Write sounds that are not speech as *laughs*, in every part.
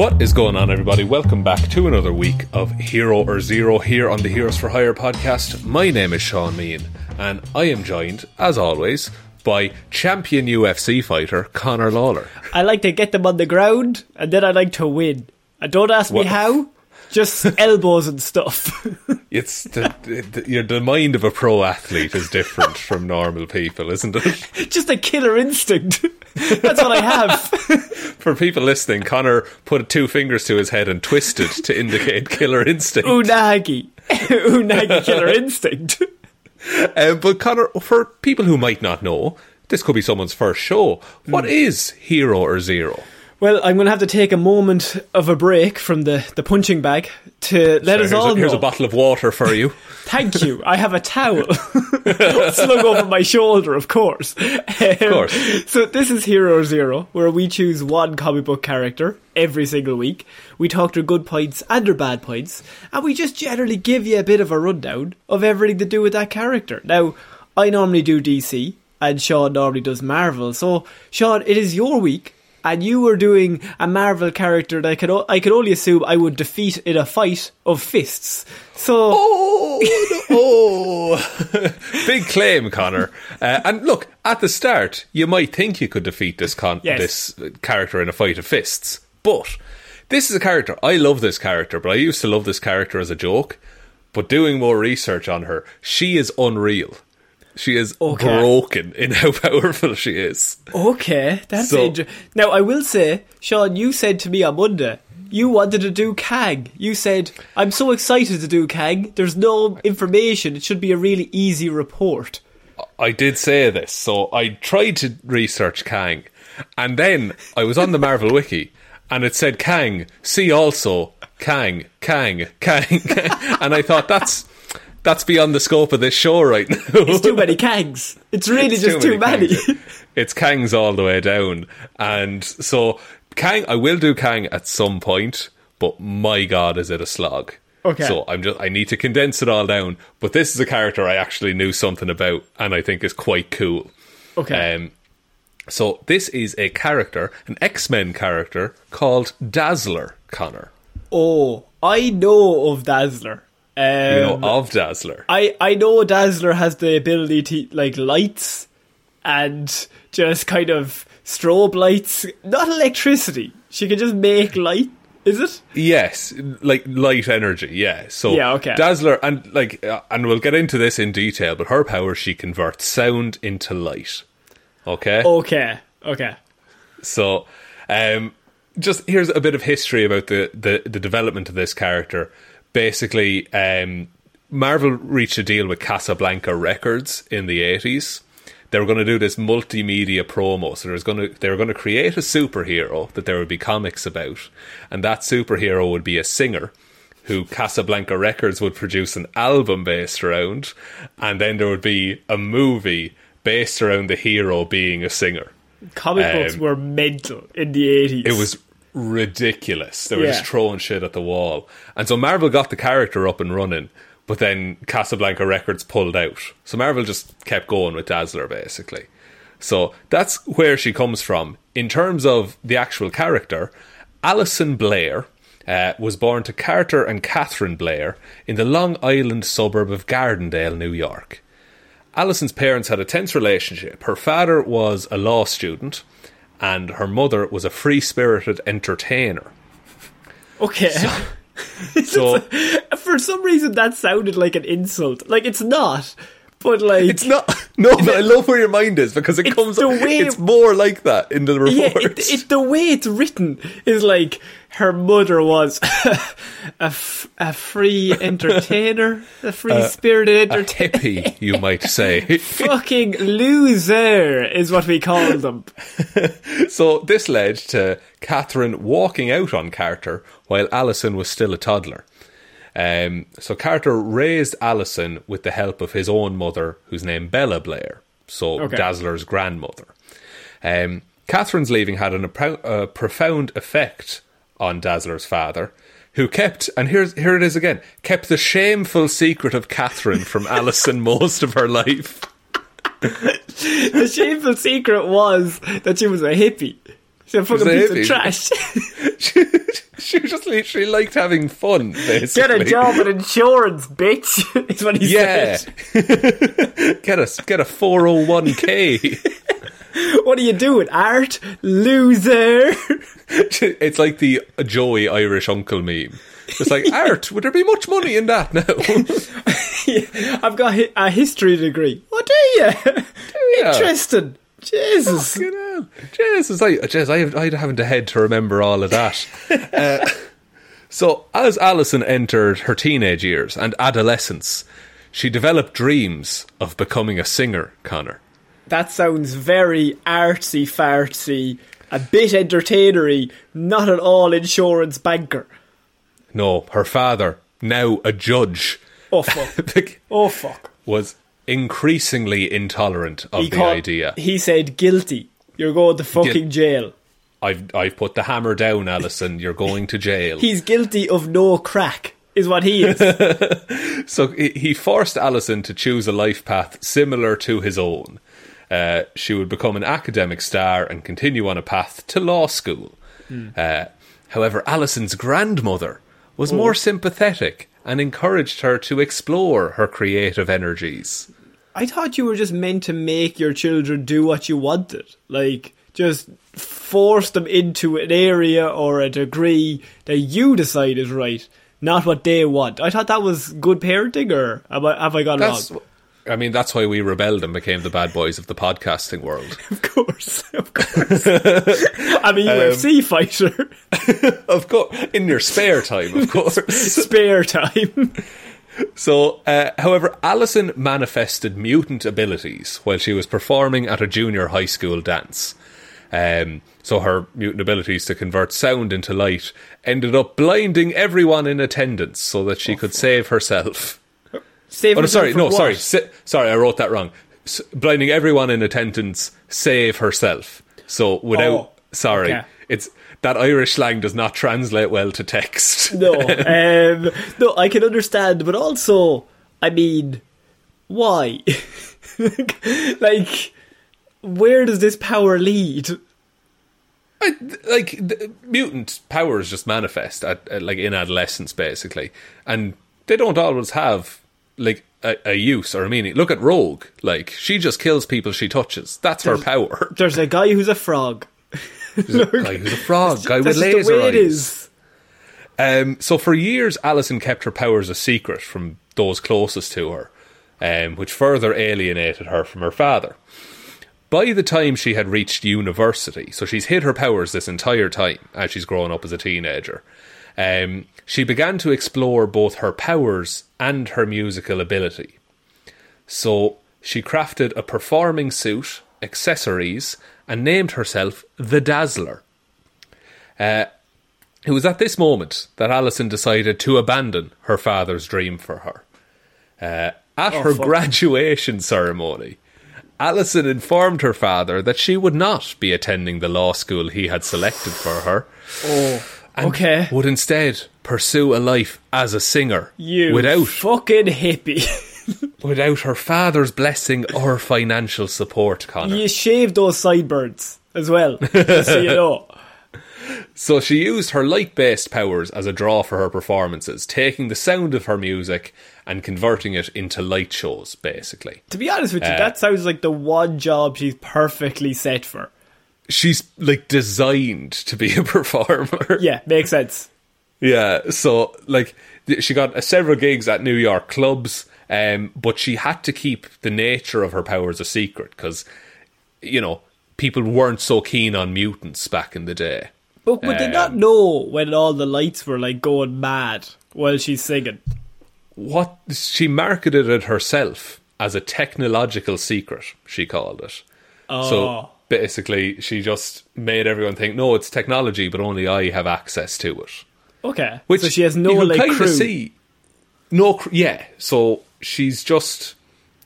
What is going on, everybody? Welcome back to another week of Hero or Zero here on the Heroes for Hire podcast. My name is Sean Mean, and I am joined, as always, by champion UFC fighter Conor Lawler. I like to get them on the ground, and then I like to win. And don't ask What- me how, just elbows and stuff. *laughs* It's the, the, the mind of a pro athlete is different from normal people, isn't it? just a killer instinct. That's what I have. *laughs* For people listening, Connor put two fingers to his head and twisted to indicate killer instinct. Unagi. *laughs* Unagi killer instinct. Uh, but Connor, for people who might not know, this could be someone's first show. What Hmm. is Hero or Zero? Well, I'm going to have to take a moment of a break from the, the punching bag to let us here's, all a, here's know. a bottle of water for you. *laughs* Thank you. I have a towel *laughs* slung over my shoulder, of course. Of um, course. So this is Hero Zero, where we choose one comic book character every single week. We talk their good points and their bad points, and we just generally give you a bit of a rundown of everything to do with that character. Now, I normally do DC, and Sean normally does Marvel. So, Sean, it is your week. And you were doing a Marvel character that I could, o- I could only assume I would defeat in a fight of fists. So, Oh, no. *laughs* Big claim, Connor. Uh, and look, at the start, you might think you could defeat this con- Yes. this character in a fight of fists, but this is a character. I love this character, but I used to love this character as a joke. But doing more research on her, she is unreal. She is Okay. broken in how *laughs* powerful she is. Okay, that's So- inter- Now, I will say, Sean, you said to me on Monday, you wanted to do Kang. You said, I'm so excited to do Kang. There's no information. It should be a really easy report. I did say this, so I tried to research Kang, and then I was on the Marvel wiki, and it said Kang. See also Kang, Kang, Kang, *laughs* and I thought that's that's beyond the scope of this show right *laughs* now. It's too many Kangs. It's really It's just too, many. Kangs. it's Kangs all the way down, and so Kang. I will do Kang at some point, but my God, is it a slog? Okay. So I'm just I need to condense it all down. But this is a character I actually knew something about, and I think is quite cool. okay. Um, so this is a character, an X Men character called Dazzler. Connor, oh, I know of Dazzler. Um, you know of Dazzler. I, I know Dazzler has the ability to, like, lights and just kind of strobe lights. Not electricity. She can just make light. Is it? Yes, like light energy. Yeah. So Yeah, okay. Dazzler, and like, uh, and we'll get into this in detail. But her power, she converts sound into light. Okay. Okay. Okay. So, um, just here's a bit of history about the, the, the development of this character. Basically, um, Marvel reached a deal with Casablanca Records in the 80s. They were going to do this multimedia promo, so there was going to they were going to create a superhero that there would be comics about, and that superhero would be a singer who Casablanca Records would produce an album based around, and then there would be a movie based around the hero being a singer. Comic books Um, were mental in the 80s. It was ridiculous. They were Yeah. just throwing shit at the wall. And so Marvel got the character up and running, but then Casablanca Records pulled out. So Marvel just kept going with Dazzler, basically. So that's where she comes from. In terms of the actual character, Alison Blair uh, was born to Carter and Catherine Blair in the Long Island suburb of Gardendale, New York. Alison's parents had a tense relationship. Her father was a law student, and her mother was a free spirited entertainer. Okay. So *laughs* *laughs* For some reason, that sounded like an insult. Like, it's not. But, like. it's not. *laughs* No, but I love where your mind is because it comes. the way- it's more like that in the report. Yeah, it, it, the way it's written is like her mother was *laughs* a, f- a free *laughs* entertainer, a free spirited Uh, a entertainer. hippie, you might say. *laughs* Fucking loser is what we call them. so this led to Catherine walking out on Carter while Alison was still a toddler. Um, so Carter raised Alison with the help of his own mother, whose name Bella Blair, so Okay. Dazzler's grandmother. Um, Catherine's leaving had an, a, a profound effect on Dazzler's father, who kept, and here's here it is again, kept the shameful secret of Catherine from *laughs* Alison most of her life. The shameful secret was that she was a hippie. She's a fucking a piece hippie. of trash. *laughs* she, she just literally liked having fun, basically. Get a job in insurance, bitch. *laughs* is what he Yeah. said. get a get a four oh one k. *laughs* What are you doing? Art? Loser. *laughs* It's like the Joey Irish uncle meme. It's like *laughs* art. Would there be much money in that now? I've got a history degree. What do you? ya? Interesting. Jesus. You Jesus, I, Jesus, I, have, I haven't a head to remember all of that. uh, so, as Alison entered her teenage years and adolescence, she developed dreams of becoming a singer. Connor. That sounds very artsy fartsy, a bit entertainery, not at all insurance banker. No, her father, now a judge, Oh fuck. *laughs* oh fuck. was increasingly intolerant of the called- idea. He said guilty. You're going to fucking jail. I've I've put the hammer down, Alison. You're going to jail. *laughs* He's guilty of no crack, is what he is. *laughs* so he he forced Alison to choose a life path similar to his own. Uh, she would become an academic star and continue on a path to law school. Uh, however, Alison's grandmother was more sympathetic and encouraged her to explore her creative energies. I thought you were just meant to make your children do what you wanted. Like, just force them into an area or a degree that you decide is right, not what they want. I thought that was good parenting, or have I, have I got it wrong? I mean, that's why we rebelled and became the bad boys of the podcasting world. *laughs* Of course, of course. *laughs* I'm a UFC fighter. *laughs* of course, in your spare time, of course. Spare time. So, uh, however, Alison manifested mutant abilities while she was performing at a junior high school dance. Um, so her mutant abilities to convert sound into light ended up blinding everyone in attendance so that she could save herself. Save Oh, sorry, no, what? sorry, si- sorry, I wrote that wrong. S- blinding everyone in attendance, save herself. So without, Oh, sorry, okay. it's that Irish slang does not translate well to text. No, *laughs* um, no, I can understand, but also, I mean, why? *laughs* like, where does this power lead? I, like the mutant powers just manifest at, at like in adolescence basically and they don't always have like a, a use or a meaning look at rogue. Like she just kills people she touches. That's her power. *laughs* There's a guy who's a frog. *laughs* guy who's a frog. Guy with laser the way eyes. is. Um, so for years, Alison kept her powers a secret from those closest to her, um, which further alienated her from her father. By the time she had reached university, so she's hid her powers this entire time as she's grown up as a teenager, um, she began to explore both her powers and her musical ability. So she crafted a performing suit, accessories, and named herself the Dazzler. Uh, It was at this moment that Alison decided to abandon her father's dream for her. Uh, at Oh, her fuck. graduation ceremony, Alison informed her father that she would not be attending the law school he had selected for her. Oh, and okay. Would instead pursue a life as a singer You without fucking hippie. *laughs* without her father's blessing or financial support, Connor. you shaved those sideburns as well, just so you know. *laughs* So she used her light based powers as a draw for her performances, taking the sound of her music and converting it into light shows, basically. To be honest with you, Uh, that sounds like the one job she's perfectly set for. She's like designed to be a *laughs* performer. Yeah, makes sense. Yeah, so like she got uh, several gigs at New York clubs, um, but she had to keep the nature of her powers a secret because, you know, people weren't so keen on mutants back in the day. But would they not Um, know when all the lights were like going mad while she's singing? What she marketed it herself as a technological secret, she called it. Oh. So basically, she just made everyone think, no, it's technology, but only I have access to it. Okay. Which so she has no you like crew. See, no, cr- yeah. So she's just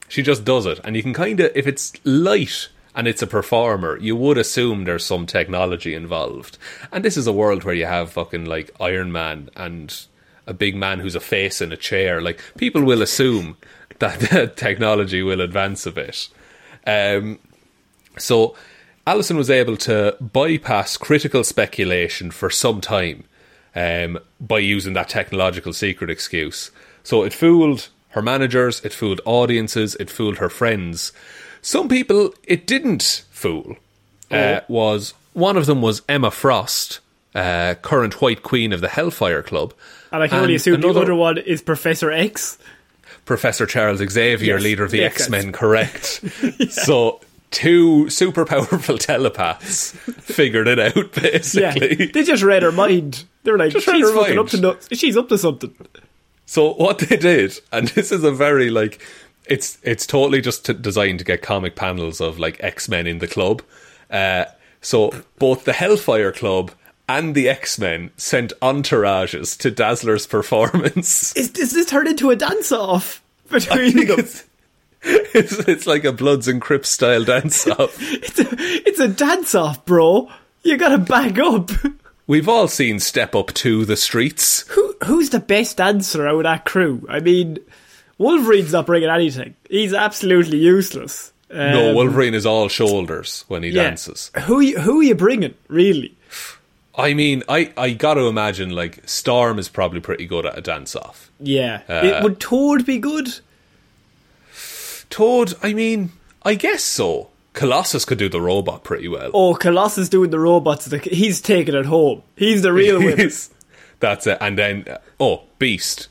she just does it, and you can kind of if it's light and it's a performer, you would assume there's some technology involved. And this is a world where you have fucking like Iron Man and a big man who's a face in a chair. Like people will assume that *laughs* the technology will advance a bit. Um, so Allison was able to bypass critical speculation for some time um, by using that technological secret excuse. So it fooled her managers, it fooled audiences, it fooled her friends. Some people it didn't fool. Uh, was one of them was Emma Frost, uh, current White Queen of the Hellfire Club, And I can only assume the other one is Professor X. Professor Charles Xavier, Yes, leader of the X Men, correct. *laughs* So two super powerful *laughs* telepaths figured it out Yeah. basically. They just read her mind. They were like, Just she's fucking mind. up to no- she's up to something. So what they did, and this is a very like, it's it's totally just to, designed to get comic panels of like X Men in the club. Uh, so both the Hellfire Club and the X Men sent entourages to Dazzler's performance. Is, is this turned into a dance off *laughs* between them? *laughs* It's, it's, like a Bloods and Crips style dance *laughs* off. It's a, it's a dance off, bro. You gotta back up. *laughs* We've all seen Step Up to the Streets. Who who's the best dancer out of that crew? I mean, Wolverine's not bringing anything. He's absolutely useless. no, Um, Wolverine is all shoulders when he yeah. dances. Who who are you bringing? Really? I mean, I, I got to imagine like Storm is probably pretty good at a dance off. Yeah. Uh, it, would Toad be good? Toad, I mean, I guess so. Colossus could do the robot pretty well. Oh, Colossus doing the robots. the- He's taking it home. He's the real winner. That's it. And then, oh, Beast.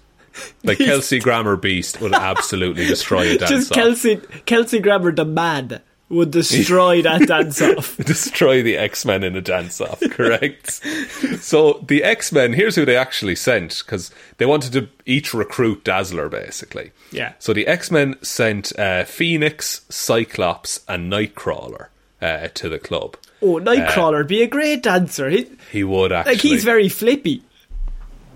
Like Beast. *laughs* Kelsey Grammer Beast would absolutely destroy a dance *laughs* Just. Kelsey Kelsey Grammer the man would destroy that *laughs* dance off. destroy the X Men in a dance off, correct? *laughs* so the X Men, here's who they actually sent because they wanted to each recruit Dazzler, basically. Yeah. So the X Men sent uh, Phoenix, Cyclops, and Nightcrawler uh, to the club. Oh, Nightcrawler'd be a great dancer. He, He would actually. like he's very flippy.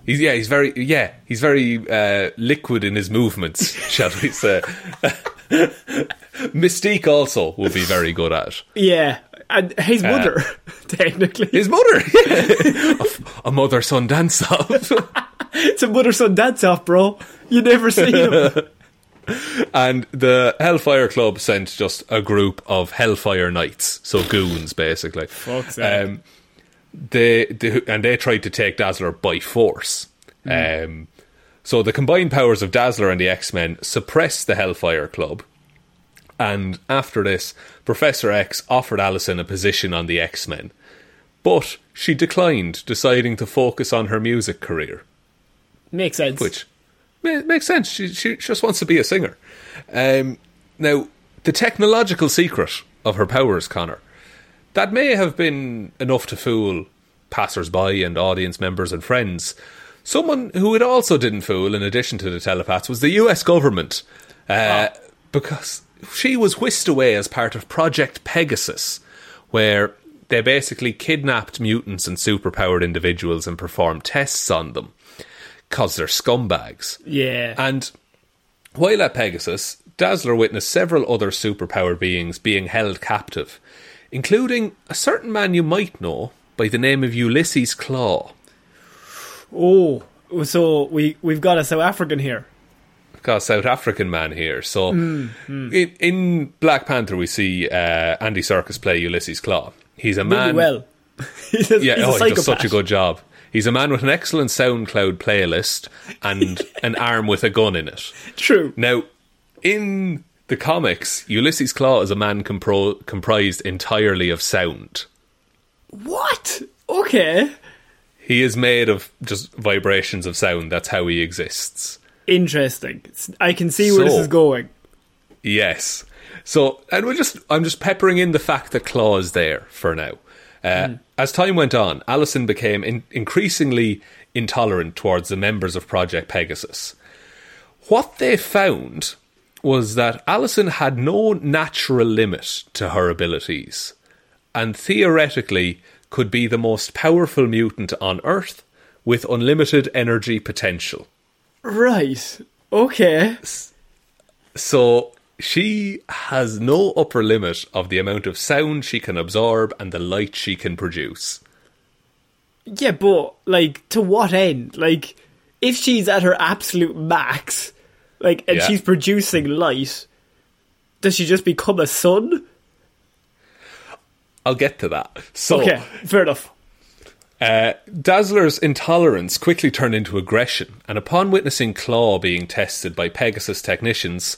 He's, yeah, he's very. Yeah, he's very uh, liquid in his movements, shall we say? *laughs* *laughs* Mystique also will be very good at. Yeah, and his mother, *laughs* technically, Uh, His mother, yeah. *laughs* a, a mother son dance off. it's a mother son dance off, bro. You never see him. And the Hellfire Club sent just a group of Hellfire Knights, so goons basically. Fuck's. Um, they, they and they tried to take Dazzler by force. Um, so the combined powers of Dazzler and the X Men suppressed the Hellfire Club. And after this, Professor X offered Allison a position on the X Men, but she declined, deciding to focus on her music career Makes sense. which makes sense. She, she just wants to be a singer. Um, now, the technological secret of her powers, Connor, that may have been enough to fool passers-by and audience members and friends. Someone who it also didn't fool, in addition to the telepaths, was the U.S. government, uh, because she was whisked away as part of Project Pegasus, where they basically kidnapped mutants and superpowered individuals and performed tests on them because they're scumbags. Yeah. And while at Pegasus, Dazzler witnessed several other superpowered beings being held captive, including a certain man you might know by the name of Ulysses Klaw. Oh, so we we've got a South African here. got a South African man here. So Hmm, in, in Black Panther, we see uh, Andy Serkis play Ulysses Klaw. He's a Really man. well. *laughs* he's a, yeah, he's oh, he does such a good job. He's a man with an excellent SoundCloud playlist and *laughs* an arm with a gun in it. True. Now, in the comics, Ulysses Klaw is a man compro- comprised entirely of sound. What? Okay. He is made of just vibrations of sound. That's how he exists. Interesting. I can see where this is going. Yes. So, and we're just, I'm just peppering in the fact that Klaw is there for now. Uh, As time went on, Allison became in- increasingly intolerant towards the members of Project Pegasus. What they found was that Allison had no natural limit to her abilities, and theoretically could be the most powerful mutant on Earth with unlimited energy potential. Right. Okay. So she has no upper limit of the amount of sound she can absorb and the light she can produce. Yeah, but like to what end? Like if she's at her absolute max, like and Yeah. she's producing light, does she just become a sun? I'll get to that. So, Okay, fair enough. uh, Dazzler's intolerance quickly turned into aggression, and upon witnessing Klaw being tested by Pegasus technicians,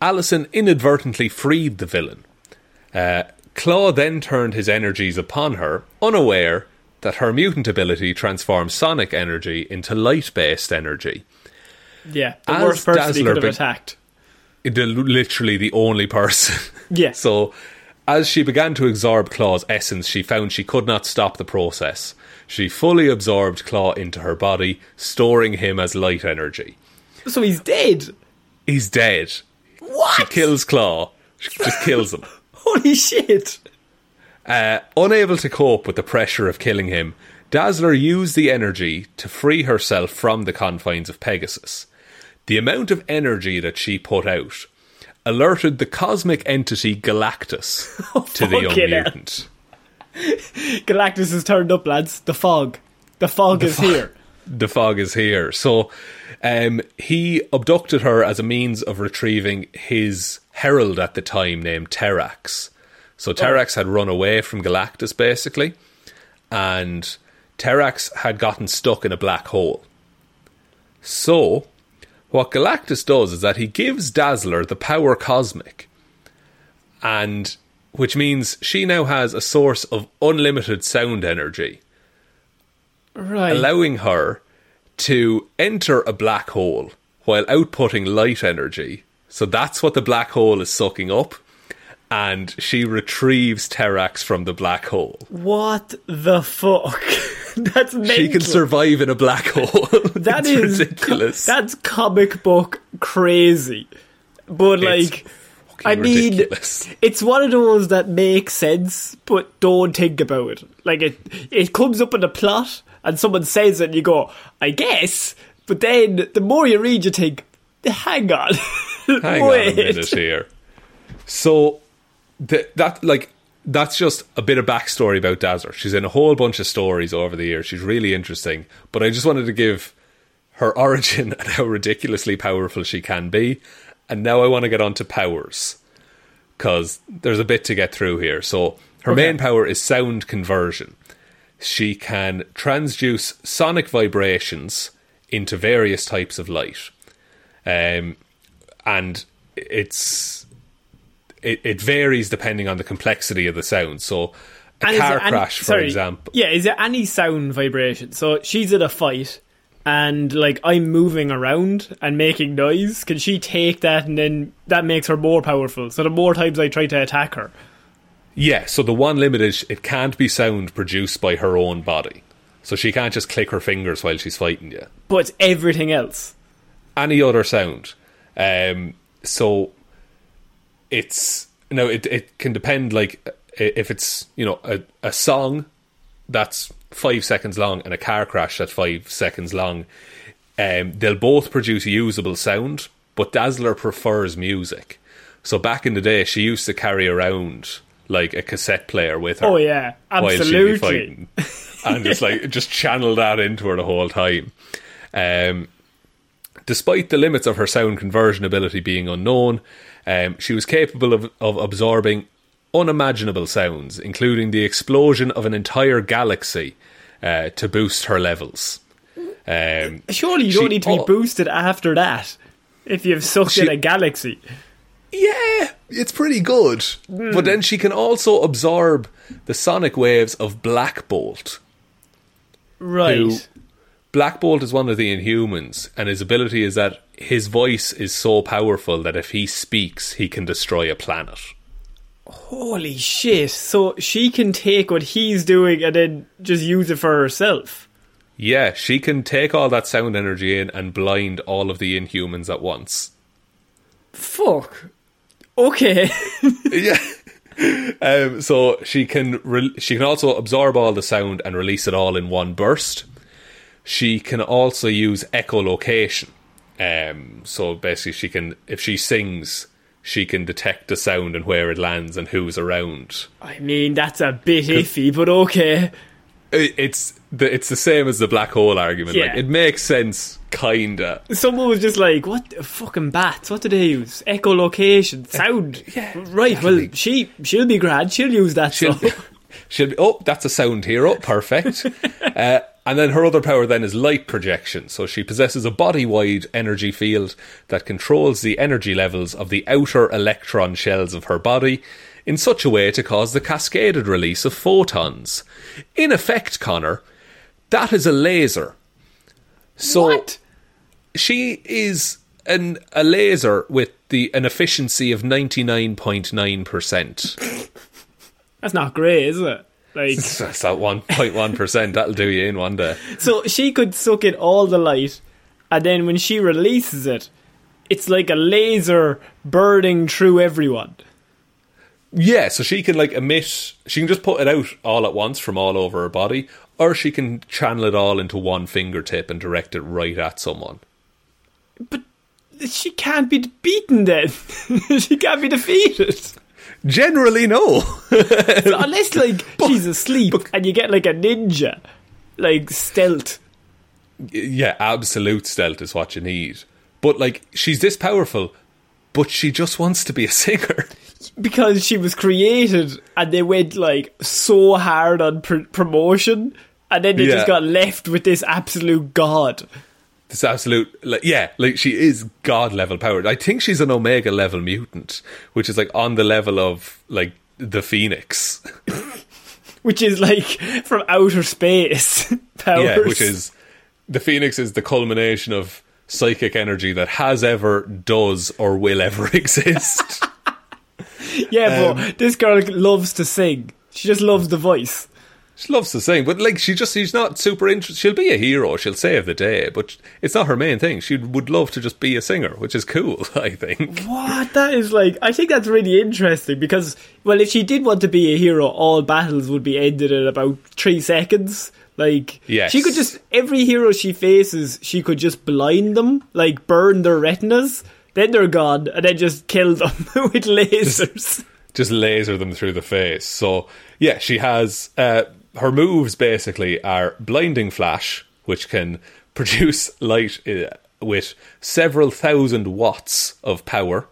Allison inadvertently freed the villain. Uh, Klaw then turned his energies upon her, unaware that her mutant ability transforms sonic energy into light based energy. Yeah, the As worst person he Dazzler could have be- attacked. the, literally the only person. Yeah. *laughs* So, as she began to absorb Klaw's essence, she found she could not stop the process. She fully absorbed Klaw into her body, storing him as light energy. So he's dead. He's dead. What? She kills Klaw. She just kills him. *laughs* Holy shit! Uh, unable to cope with the pressure of killing him, Dazzler used the energy to free herself from the confines of Pegasus. The amount of energy that she put out alerted the cosmic entity Galactus *laughs* to the young mutant. *laughs* Galactus has turned up, lads. The fog. The fog is fog. here. *laughs* The fog is here. So um, he abducted her as a means of retrieving his herald at the time named Terrax. So Terrax had run away from Galactus basically, and Terrax had gotten stuck in a black hole. So, what Galactus does is that he gives Dazzler the power cosmic, and which means she now has a source of unlimited sound energy Right. allowing her to enter a black hole while outputting light energy. So that's what the black hole is sucking up. And she retrieves Terrax from the black hole. What the fuck? *laughs* *laughs* That's mental. She can survive in a black hole. *laughs* that is ridiculous. That's comic book crazy. But It's like I mean ridiculous. it's one of those that makes sense but don't think about it. Like it it comes up in a plot and someone says it and you go, I guess but then the more you read you think, hang on. *laughs* Hang on a minute here. So th- that like that's just a bit of backstory about Dazzler. She's in a whole bunch of stories over the years. She's really interesting. But I just wanted to give her *laughs* origin and how ridiculously powerful she can be. And now I want to get on to powers. Because there's a bit to get through here. So her main power is sound conversion. She can transduce sonic vibrations into various types of light. Um, and it's it, it varies depending on the complexity of the sound. So a And car any- crash, for sorry, example. Yeah, is it any sound vibration? So she's in a fight and like I'm moving around and making noise. Can she take that and then that makes her more powerful? So the more times I try to attack her. Yeah, so the one limit is it can't be sound produced by her own body. So she can't just click her fingers while she's fighting you. But everything else. Any other sound. Um, so it's no, it it can depend. Like if it's you know a, a song that's five seconds long and a car crash that's five seconds long, um, they'll both produce usable sound. But Dazzler prefers music. So back in the day, she used to carry around like a cassette player with her. Oh yeah, while she'd be absolutely. and just like *laughs* just channel that into her the whole time. Um, despite the limits of her sound conversion ability being unknown, um, she was capable of, of absorbing unimaginable sounds, including the explosion of an entire galaxy, uh, to boost her levels. Um, Surely you She- don't need to be oh. boosted after that. If you've sucked in a galaxy, Yeah, it's pretty good. But then she can also absorb the sonic waves of Black Bolt. right? Black Bolt is one of the Inhumans, and his ability is that his voice is so powerful that if he speaks, he can destroy a planet. Holy shit! So she can take what he's doing and then just use it for herself. Yeah, she can take all that sound energy in and blind all of the Inhumans at once. Fuck. Okay. *laughs* yeah. Um, so she can re- she can also absorb all the sound and release it all in one burst. She can also use echolocation. Um, so basically, she can if she sings, she can detect the sound and where it lands and who's around. I mean, that's a bit iffy, but okay. It's the it's the same as the black hole argument. Like it makes sense, kinda. Someone was just like, "What fucking bats? What do they use? Echolocation, sound." yeah, right. Well, she she'll be grand. She'll use that. She'll, so. *laughs* she'll be, oh, that's a sound hero. Perfect. *laughs* uh, and then her other power then is light projection. So she possesses a body wide energy field that controls the energy levels of the outer electron shells of her body in such a way to cause the cascaded release of photons. In effect, Connor, that is a laser. So what? she is an a laser with the an efficiency of ninety nine point nine percent. That's not great, is it? Like, *laughs* That's that one point one percent. That'll do you in one day. so she could suck in all the light, and then when she releases it, it's like a laser burning through everyone. Yeah, so she can like emit. She can just put it out all at once from all over her body, or she can channel it all into one fingertip and direct it right at someone. But she can't be beaten then. *laughs* she can't be defeated. Generally, no. *laughs* Unless, like, *laughs* she's asleep and you get, like, a ninja. Like, stealth. yeah, absolute stealth is what you need. But like, she's this powerful, but she just wants to be a singer. *laughs* Because she was created and they went, like, so hard on pr- promotion. And then they Yeah. just got left with this absolute god. This absolute, like, yeah, like she is god level powered. I think she's an Omega level mutant, which is like on the level of like the Phoenix. *laughs* Which is, like, from outer space. *laughs* Powers. Yeah, which is the Phoenix is the culmination of psychic energy that has ever, does, or will ever *laughs* exist. Yeah, um, but this girl loves to sing. She just loves the voice. She loves to sing, but like she just she's not super interested. She'll be a hero, she'll save the day, but it's not her main thing. She would love to just be a singer, which is cool. *laughs* I think. What? That is like, I think that's really interesting because, well, if she did want to be a hero, all battles would be ended in about three seconds. Like, Yes. she could just, every hero she faces, she could just blind them, like burn their retinas, then they're gone, and then just kill them *laughs* with lasers. just laser them through the face. So yeah, she has uh, her moves basically are blinding flash, which can *laughs* produce light uh, with several thousand watts of power.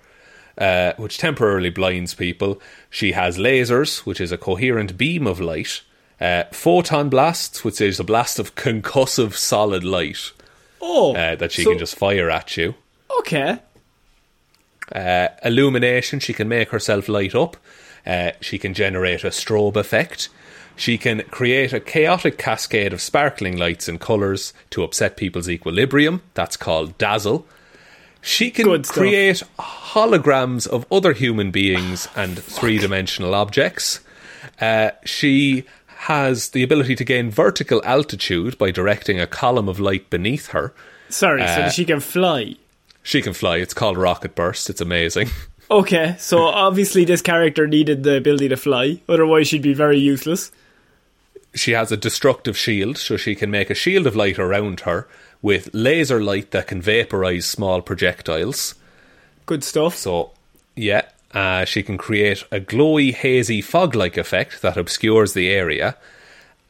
Uh, which temporarily blinds people. She has lasers, which is a coherent beam of light. Uh, photon blasts, which is a blast of concussive solid light Oh. uh, that she so- can just fire at you. Okay. Uh, illumination, she can make herself light up. Uh, she can generate a strobe effect. She can create a chaotic cascade of sparkling lights and colours to upset people's equilibrium. That's called dazzle. She can create holograms of other human beings and three dimensional objects. Uh, she has the ability to gain vertical altitude by directing a column of light beneath her. Sorry, so Uh, that she can fly. She can fly. It's called rocket burst. It's amazing. *laughs* Okay, so obviously this character needed the ability to fly, otherwise she'd be very useless. She has a destructive shield, so she can make a shield of light around her with laser light that can vaporize small projectiles. Good stuff. So, yeah, uh, she can create a glowy, hazy, fog like effect that obscures the area.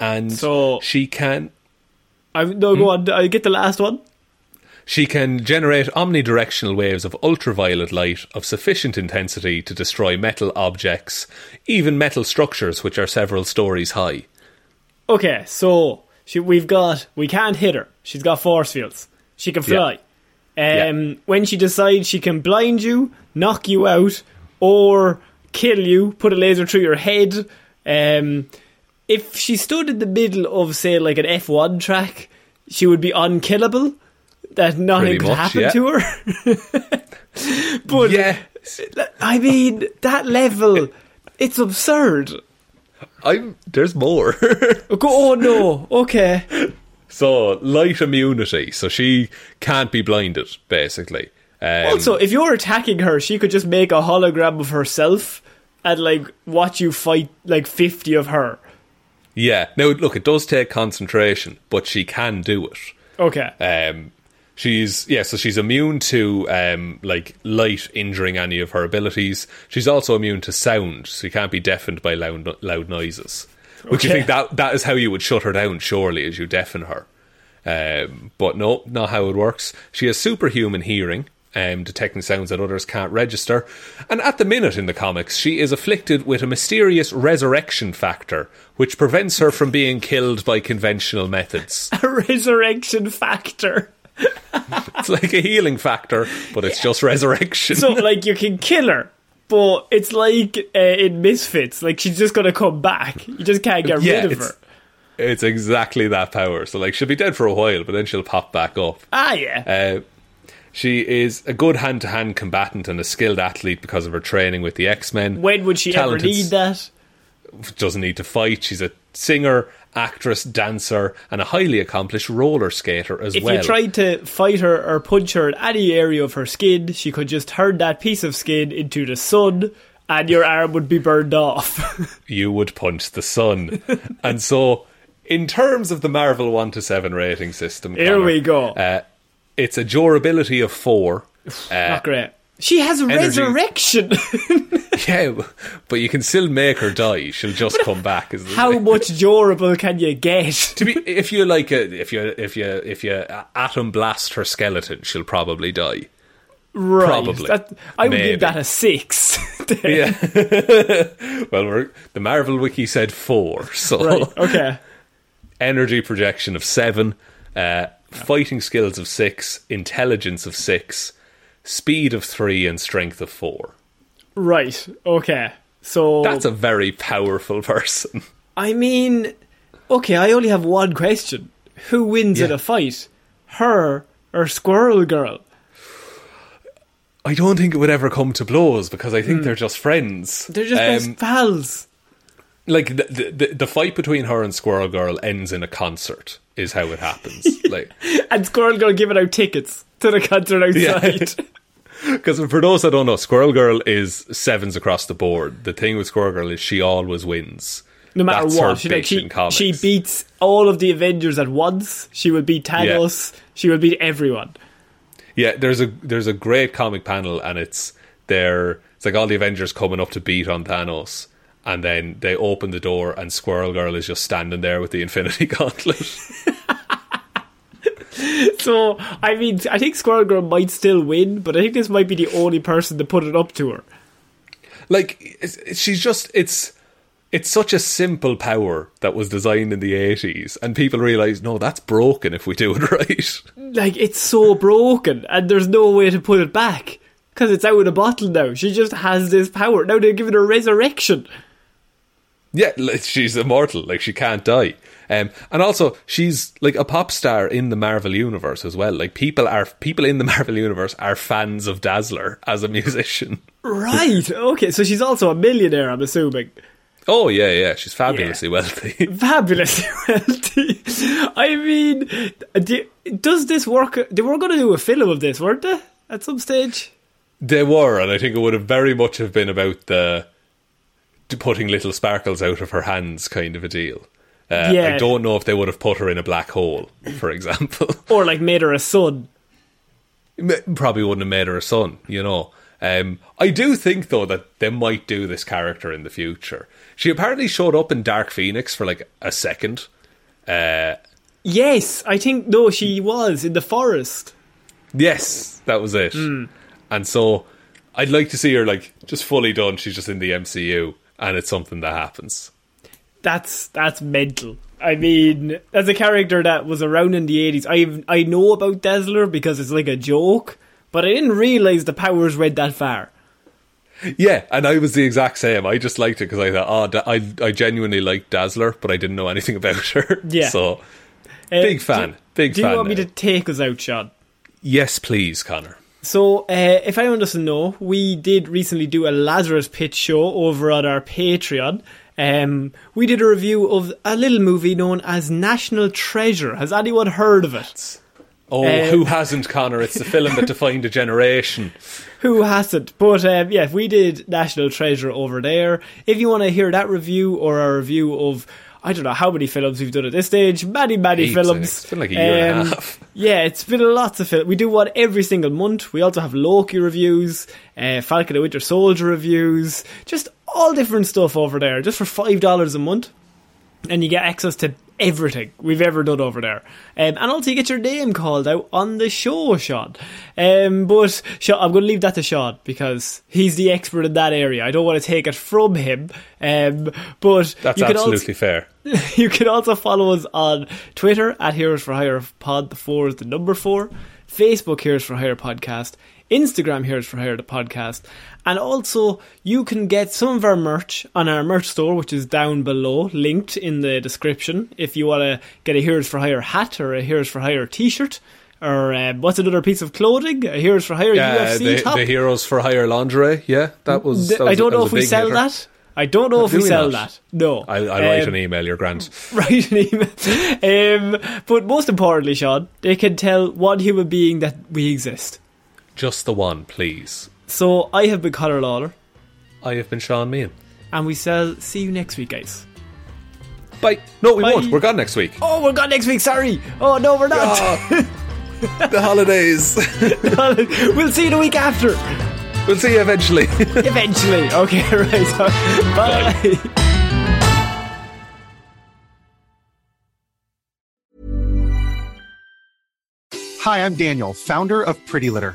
And So- she can I no Hmm? go on. I get the last one. She can generate omnidirectional waves of ultraviolet light of sufficient intensity to destroy metal objects, even metal structures which are several stories high. Okay, so she, we've got we can't hit her. She's got force fields. She can fly. Um, When she decides she can blind you, knock you out, or kill you, put a laser through your head. Um, if she stood in the middle of, say, like an F1 track, she would be unkillable. That nothing Pretty could much, happen yeah. to her. *laughs* but Yeah, I mean, that level, it's absurd. I'm. There's more. *laughs* Oh no, okay. so light immunity, so she can't be blinded, basically. Um, Also, if you're attacking her, she could just make a hologram of herself and like watch you fight like fifty of her. yeah. Now, look, it does take concentration, but she can do it. Okay. Um, she's yeah, so she's immune to um, like light injuring any of her abilities. She's also immune to sound, so you can't be deafened by loud loud noises. Which you think that that is how you would shut her down? Surely, as you deafen her. Um, but no, not how it works. She has superhuman hearing. Um, detecting sounds that others can't register. And at the minute in the comics, she is afflicted with a mysterious resurrection factor, which prevents her from being killed by conventional methods. *laughs* A resurrection factor. *laughs* It's like a healing factor, but it's just resurrection. So *laughs* like you can kill her, but it's like uh, in Misfits, like she's just gonna come back. You just can't get yeah, rid of her. it's exactly that power. So like she'll be dead for a while, but then she'll pop back up. Ah, yeah. Uh, she is a good hand-to-hand combatant and a skilled athlete because of her training with the X-Men. when would she talented ever need that? Doesn't need to fight. She's a singer, actress, dancer, and a highly accomplished roller skater as If well. If you tried to fight her or punch her in any area of her skin, she could just turn that piece of skin into the sun, and your arm would be burned off. *laughs* you would punch the sun. and so, in terms of the Marvel 1 to 7 rating system, Here we go. Uh, it's a durability of 4. Uh, Not great. She has energy- resurrection. *laughs* yeah, but you can still make her die. She'll just come back. How *laughs* much durable can you get? To be, if you like, a, if you if you if you atom blast her skeleton, she'll probably die. Right. Probably. That, I would Maybe. give that a six. *laughs* Yeah. well, we're, the Marvel wiki said four, so right. Okay. energy projection of seven, uh, fighting skills of six, intelligence of six, speed of three, and strength of four. Right. Okay. So That's a very powerful *laughs* person. I mean, okay. I only have one question: Who wins in a fight, her or Squirrel Girl? I don't think it would ever come to blows because I think they're just friends. They're just Um, best pals. like the the- the fight between her and Squirrel Girl ends in a concert. Is how it happens. *laughs* like And Squirrel Girl giving out tickets to the concert outside. *laughs* *laughs* Because for those that don't know, Squirrel Girl is sevens across the board. The thing with Squirrel Girl is she always wins. No matter That's what, she, like, she, she beats all of the Avengers at once. She will beat Thanos. She will beat everyone. Yeah, there's a there's a great comic panel, and it's there. It's like all the Avengers coming up to beat on Thanos, and then they open the door, and Squirrel Girl is just standing there with the Infinity *laughs* Gauntlet. *laughs* So, I mean, I think Squirrel Girl might still win, but I think this might be the only person to put it up to her. like she's just it's it's such a simple power that was designed in the 80s and people realize no that's broken if we do it *laughs* right Like, it's so broken, and there's no way to put it back. Because it's out of the bottle now. She just has this power. Now they're giving her resurrection. Yeah *laughs* she's immortal like she can't die um, and also she's like a pop star in the marvel universe as well like people are people in the *laughs* marvel universe are fans of dazzler as a musician Right. Okay, so she's also a millionaire, I'm assuming. oh yeah yeah she's fabulously wealthy *laughs* fabulously wealthy. I mean, do, does this work? They were going to do a film of this, weren't they? At some stage. They were, and I think it would have very much have been about the putting little sparkles out of her hands kind of a deal. Uh, Yeah. I don't know if they would have put her in a black hole, for example. *laughs* Or like made her a sun. Probably wouldn't have made her a sun, you know. Um, I do think though that they might do this character in the future. She apparently showed up in Dark Phoenix for like a second. Uh, Yes, I think no, she was in the forest. yes, that was it. And so I'd like to see her like just fully done. She's just in the MCU, and it's something that happens. That's that's mental. I mean, as a character that was around in the eighties, I I know about Dazzler because it's like a joke, but I didn't realize the powers went that far. Yeah, and I was the exact same. I just liked it because I thought, oh, I I genuinely liked Dazzler, but I didn't know anything about *laughs* her. Yeah. So Uh, Big fan. Do, Big do fan you want me to take us out, Sean? yes, please, Connor. So, uh, if anyone doesn't know, we did recently do a Lazarus Pit show over on our Patreon. Um, we did a review of a little movie known as National Treasure. Has anyone heard of it? Oh, Um, who hasn't, Connor? It's the film that defined a generation. *laughs* Who hasn't? But um, yeah, we did National Treasure over there. If you want to hear that review or a review of I don't know how many films we've done at this stage, many many Heaps, films. Um, It's been like a year and a half. *laughs* Yeah, it's been lots of films. We do one every single month. We also have Loki reviews, uh, Falcon and Winter Soldier reviews, just all different stuff over there, just for five dollars a month, and you get access to everything we've ever done over there. Um, and also you get your name called out on the show, Sean. Um, but Sean, I'm going to leave that to Sean because he's the expert in that area. I don't want to take it from him. Um, but That's you can also- absolutely fair. *laughs* you can also follow us on Twitter at Heroes for Hire Pod. The four is the number four. Facebook Heroes for Hire podcast. Instagram Heroes for Hire the podcast. And also, you can get some of our merch on our merch store, which is down below, linked in the description. If you want to get a Heroes for Hire hat or a Heroes for Hire t-shirt, or um, what's another piece of clothing? A Heroes for Hire Yeah, UFC the, top. the Heroes for Hire lingerie. Yeah, that was. Th- that was I don't know if we sell hitter. that. I don't know if Do we we sell not? that. No. I'll, I'll write Um, an email. You're grand. *laughs* write an email. Um, but most importantly, Sean, they can tell one human being that we exist. Just the one, please. So I have been Conor Lawler, I have been Sean Meehan. and we shall see you next week, guys. Bye. No, we Bye. won't. We're gone next week. Oh, we're gone next week. Sorry. Oh no, we're not. *laughs* the holidays. *laughs* we'll see you the week after. we'll see you eventually. *laughs* Eventually. Okay. Right. Bye. Hi, I'm Daniel, founder of Pretty Litter.